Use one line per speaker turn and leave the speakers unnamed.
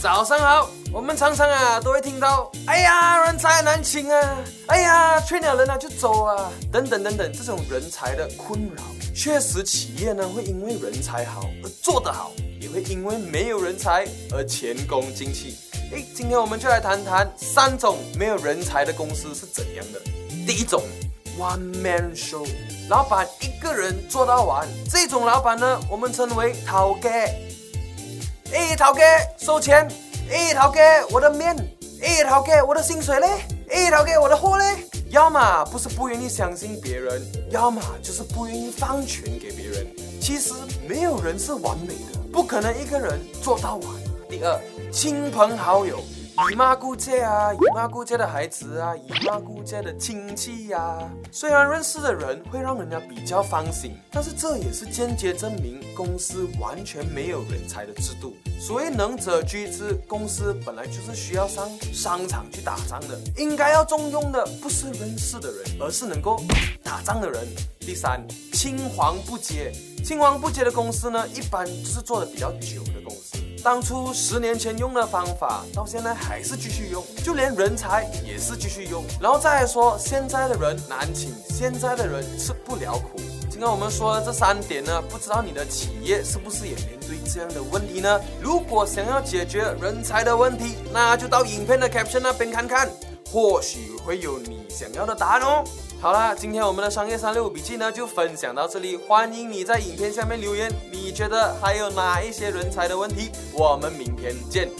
早上好。我们常常啊都会听到，哎呀，人才难请啊，哎呀，缺了人啊就走啊，等等等等，这种人才的困扰。确实，企业呢会因为人才好而做得好，也会因为没有人才而前功尽弃。哎，今天我们就来谈谈三种没有人才的公司是怎样的。第一种，one man show，老板一个人做到完，这种老板呢，我们称为陶哥。哎，陶哥收钱。哎，陶哥，我的面。哎，陶哥，我的薪水嘞。哎，陶哥，我的货嘞。要么不是不愿意相信别人，要么就是不愿意放权给别人。其实没有人是完美的，不可能一个人做到完。第二，亲朋好友。姨妈姑姐啊，姨妈姑姐的孩子啊，姨妈姑姐的亲戚呀，虽然认识的人会让人家比较放心，但是这也是间接证明公司完全没有人才的制度。所谓能者居之，公司本来就是需要上商场去打仗的，应该要重用的不是认识的人，而是能够打仗的人。第三，青黄不接，青黄不接的公司呢，一般就是做的比较久的公司。当初十年前用的方法，到现在还是继续用，就连人才也是继续用。然后再说，现在的人难请，现在的人吃不了苦。今天我们说的这三点呢，不知道你的企业是不是也面对这样的问题呢？如果想要解决人才的问题，那就到影片的 caption 那边看看，或许会有你想要的答案哦。好啦，今天我们的商业三六五笔记呢就分享到这里，欢迎你在影片下面留言，你觉得还有哪一些人才的问题？我们明天见。